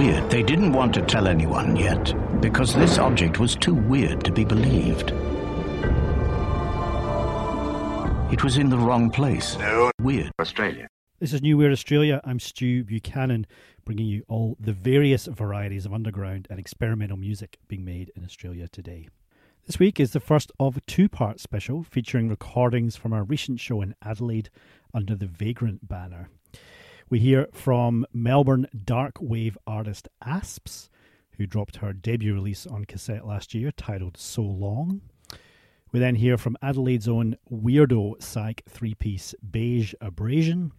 weird. They didn't want to tell anyone yet because this object was too weird to be believed. It was in the wrong place. No. Weird. Australia. This is New Weird Australia. I'm Stu Buchanan, bringing you all the various varieties of underground and experimental music being made in Australia today. This week is the first of a two part special featuring recordings from our recent show in Adelaide under the Vagrant banner. We hear from Melbourne dark wave artist Asps, who dropped her debut release on cassette last year titled So Long. We then hear from Adelaide's own weirdo psych three piece Beige Abrasion.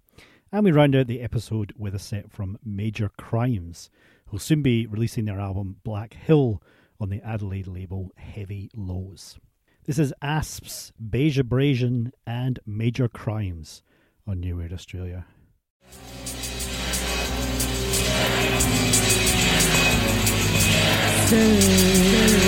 And we round out the episode with a set from Major Crimes, who'll soon be releasing their album Black Hill on the Adelaide label Heavy Lows. This is Asps, Beige Abrasion, and Major Crimes on New Weird Australia. Stay.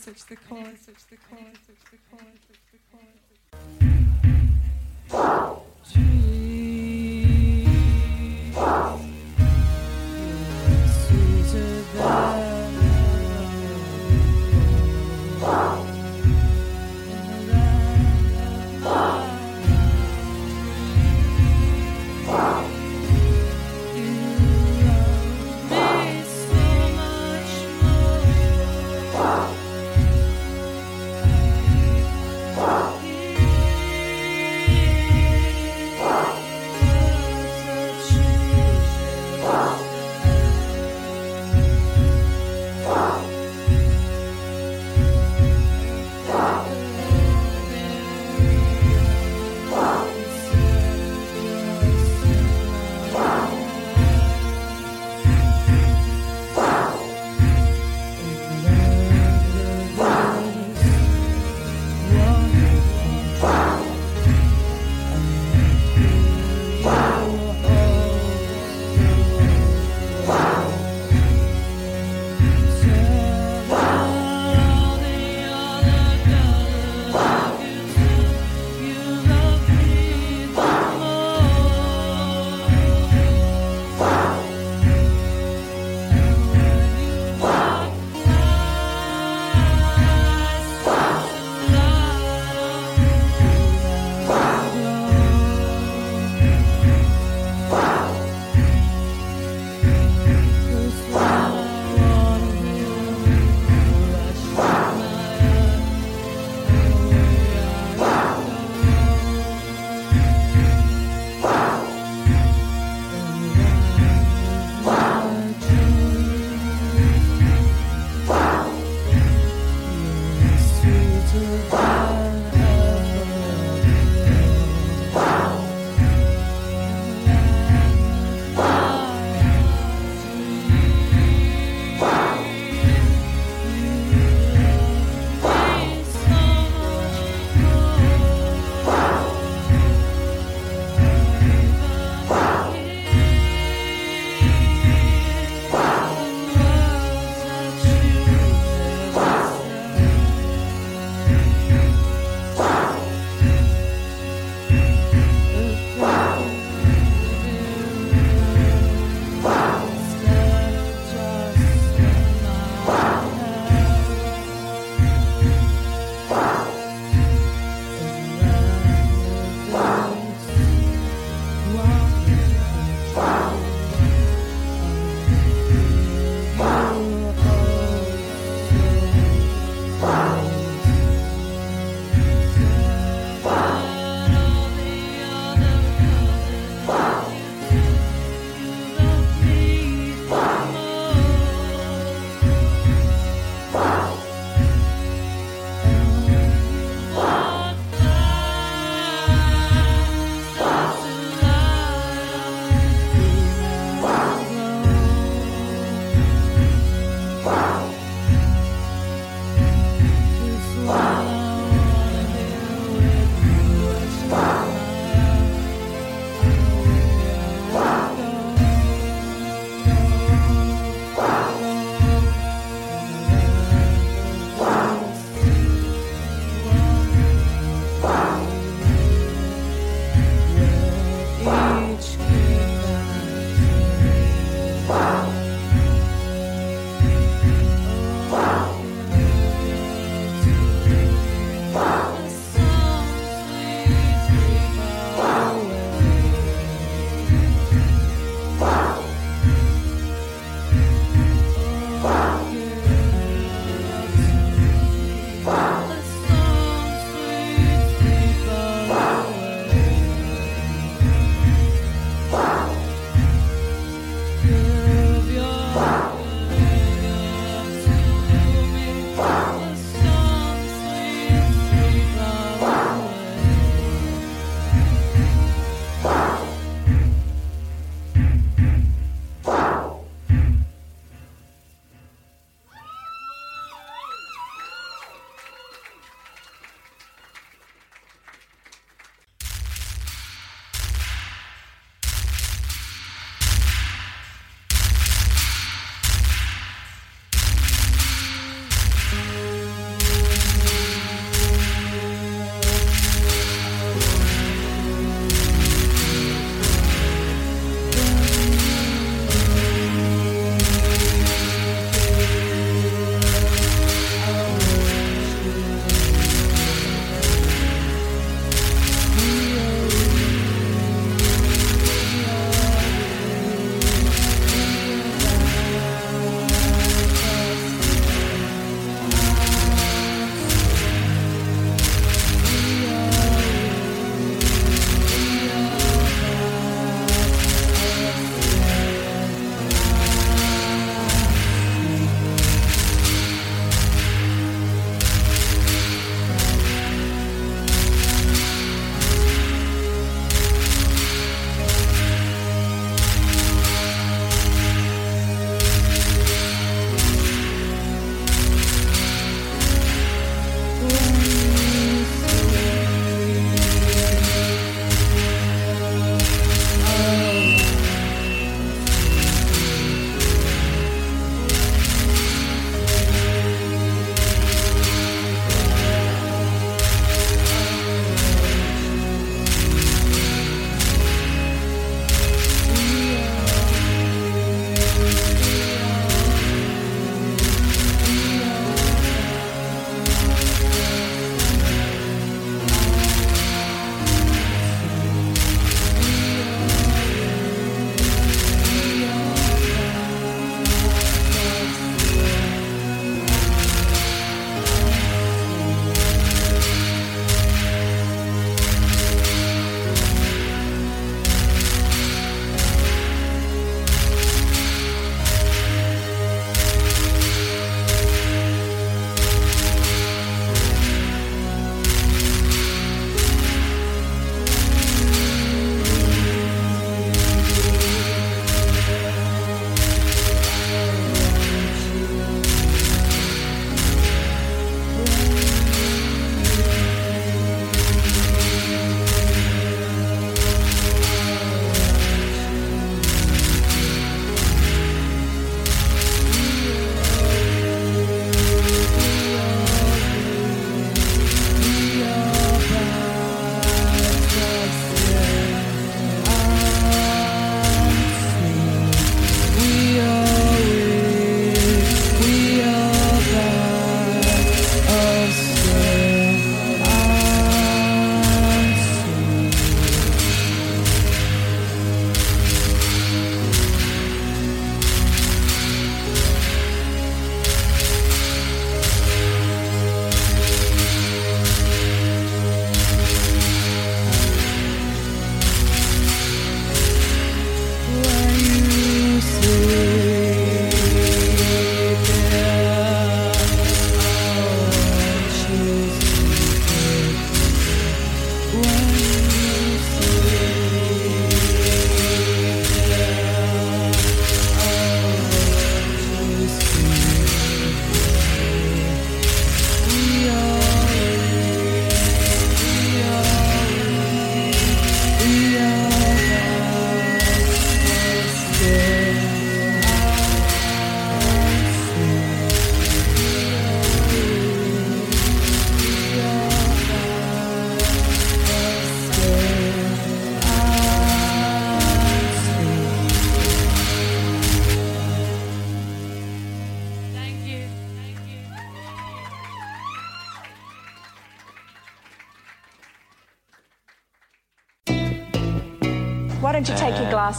I need to switch the chord, switch the chord, switch the chord, switch the chord.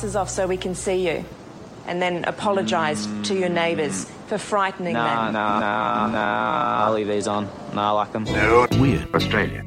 Glasses off so we can see you? And then apologise to your neighbours for frightening Nah, them. nah, nah, nah. I'll leave these on. Nah, I like them. Weird. Australia.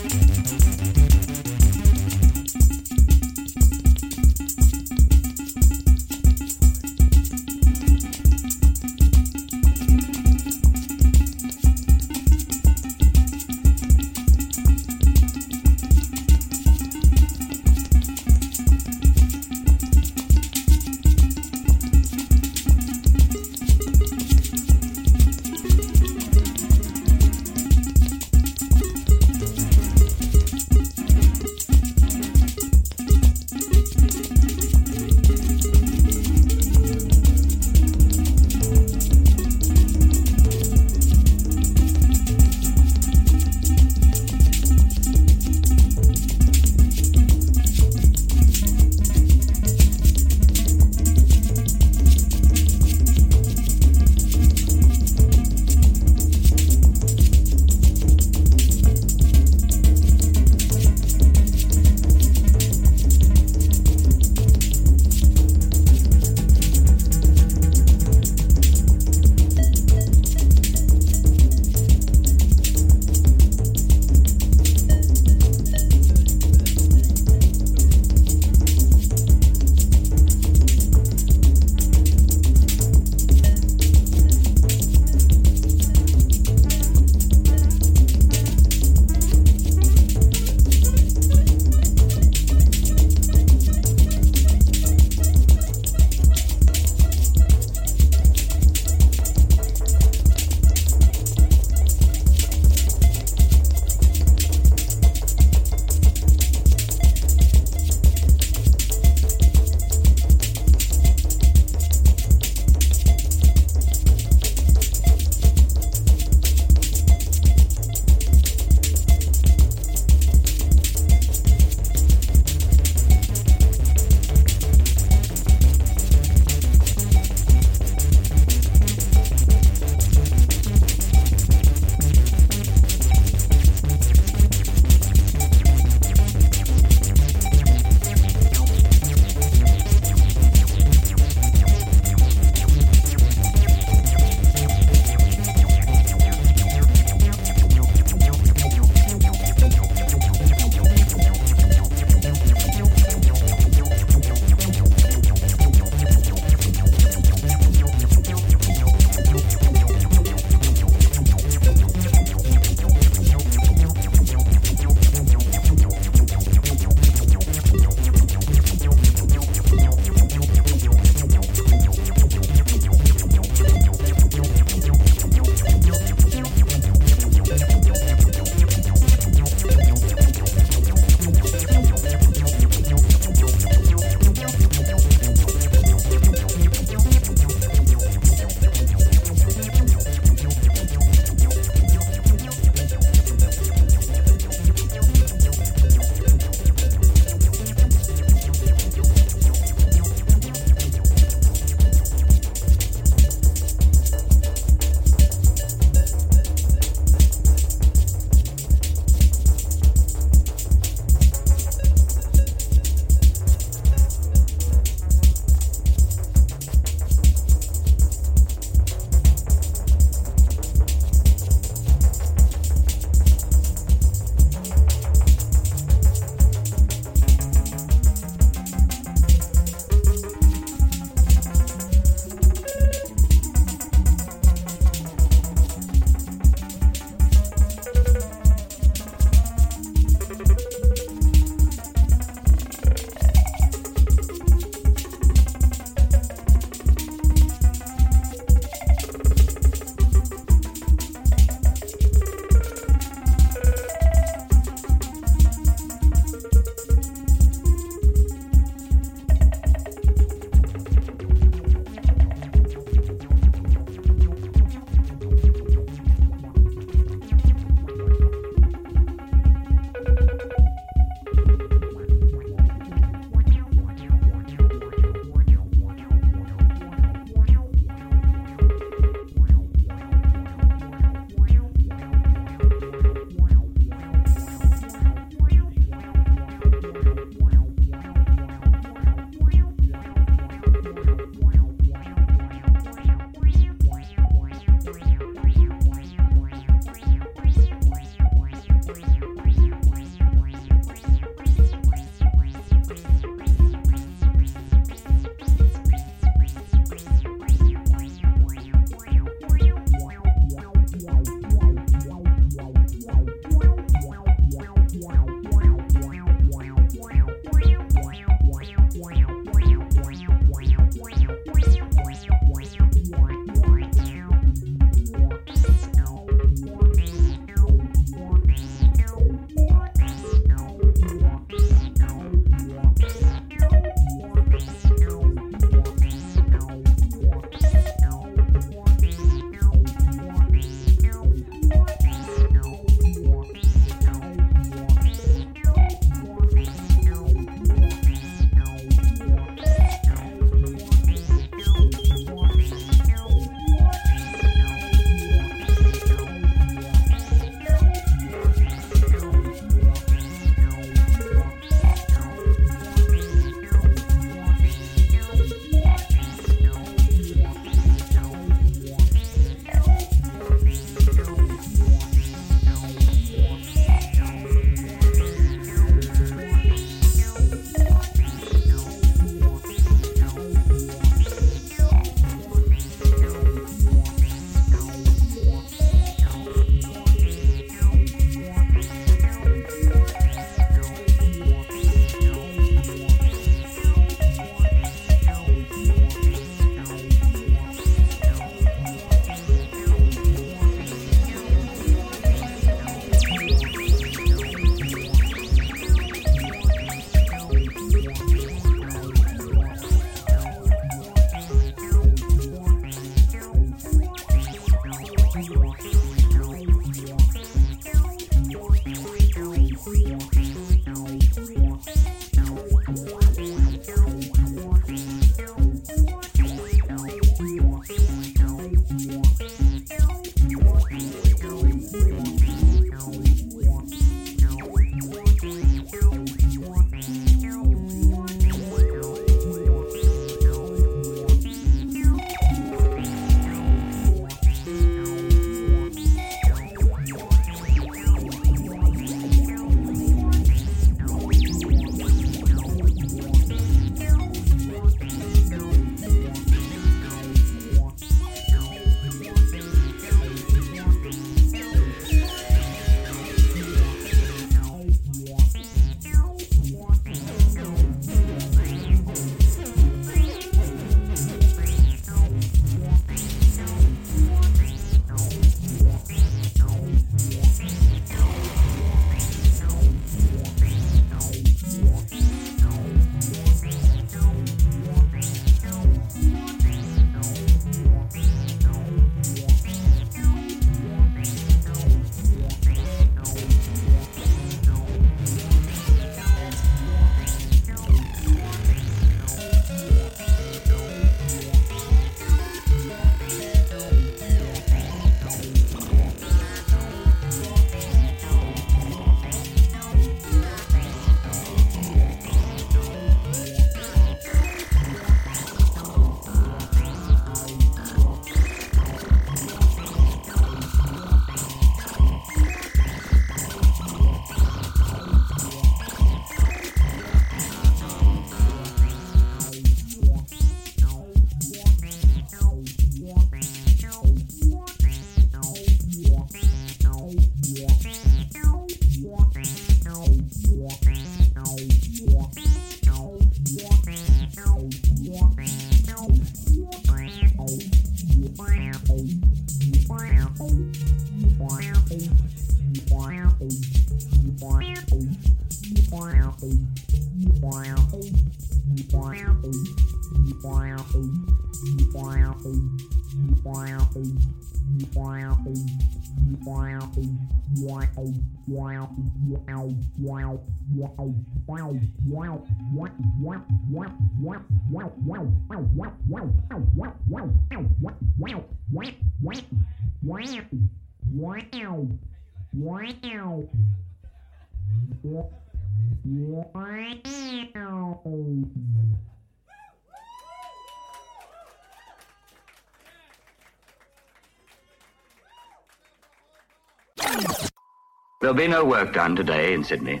There'll be no work done today in Sydney.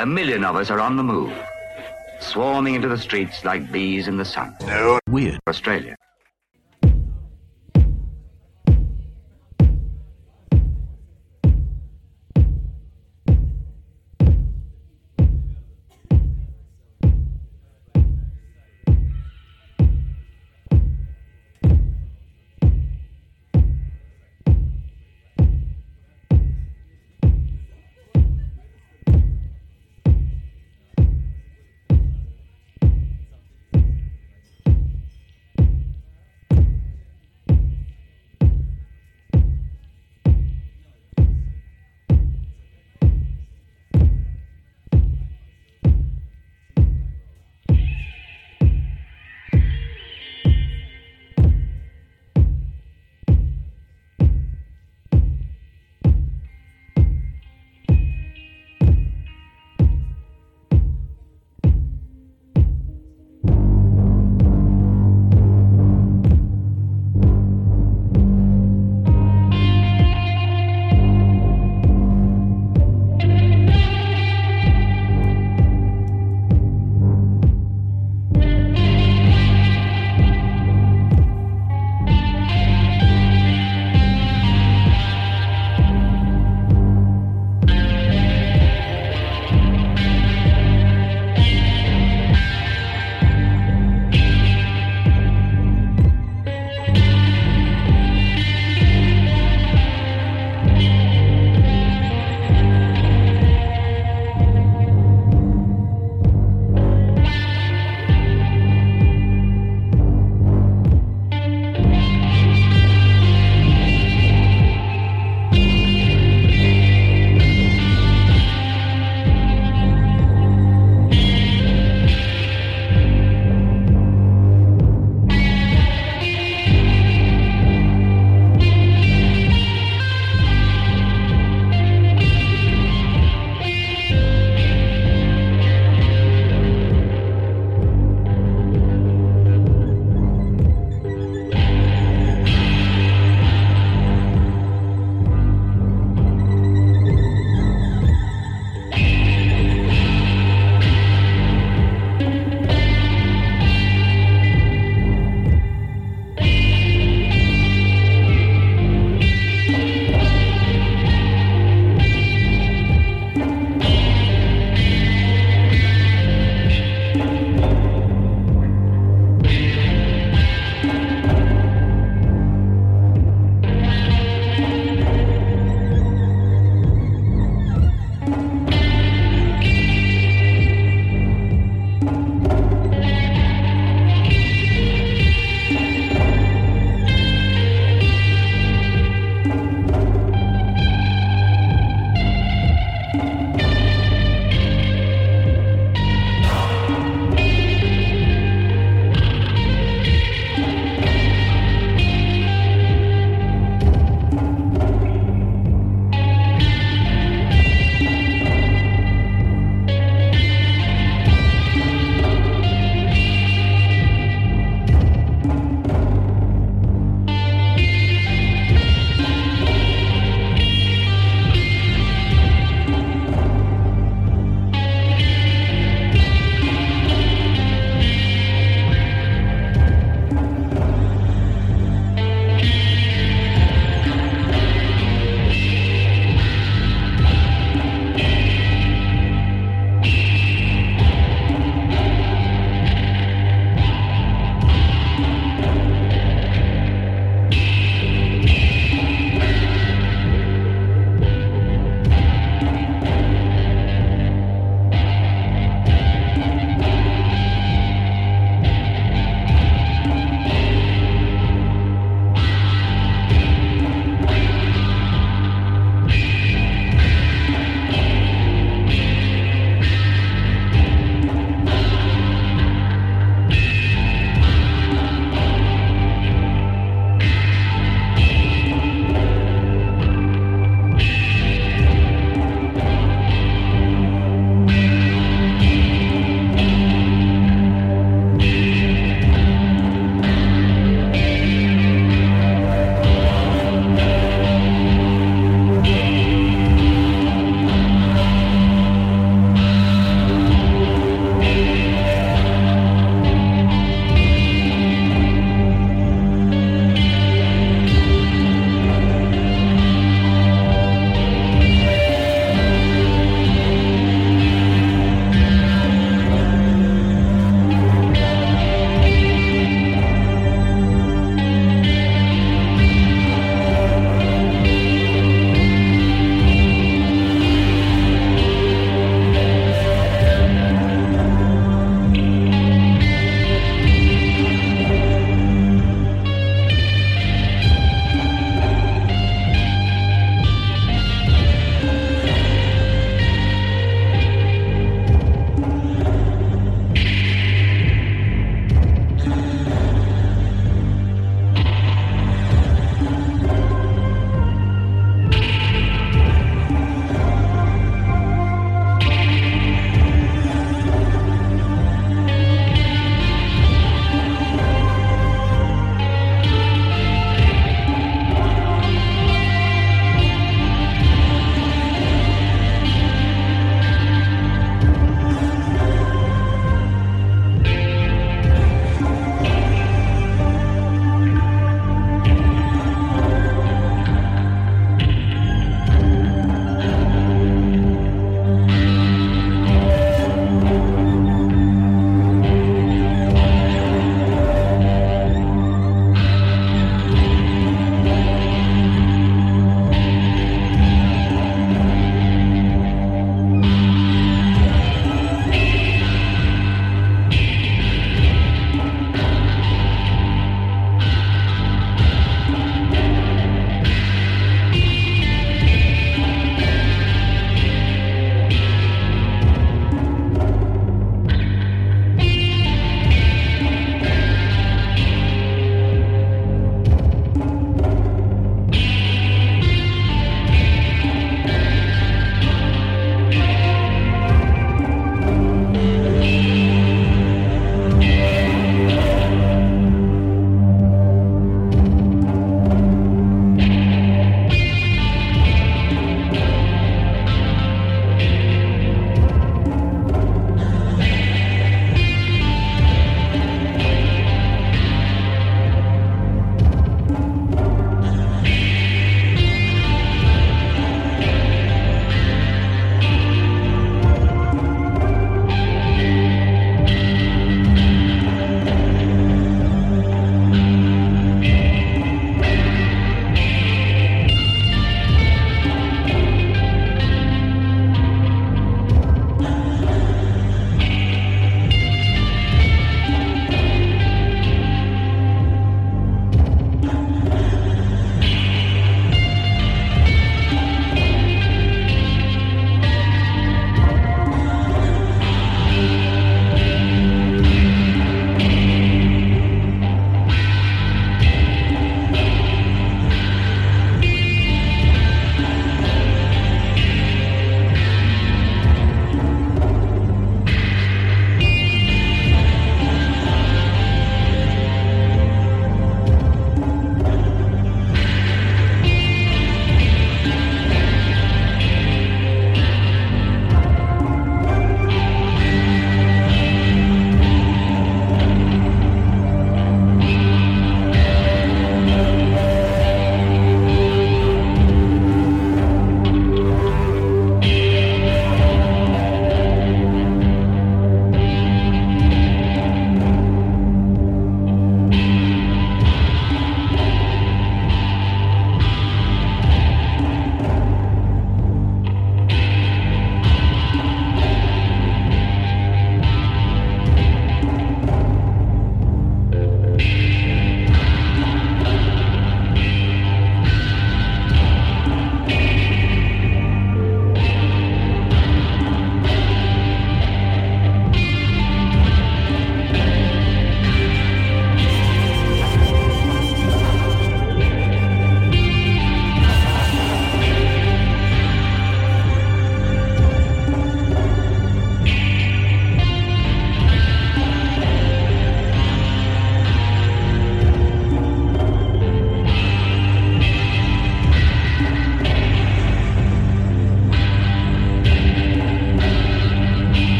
A million of us are on the move, swarming into the streets like bees in the sun. No. Weird. Australia.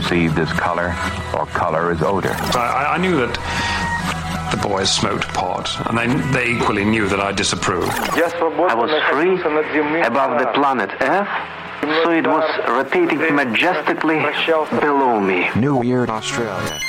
Perceived as color, or color as odor. I, I knew that the boys smoked pot, and they, they equally knew that I disapproved. I was free above the planet Earth, so it was rotating majestically below me. New Year Australia.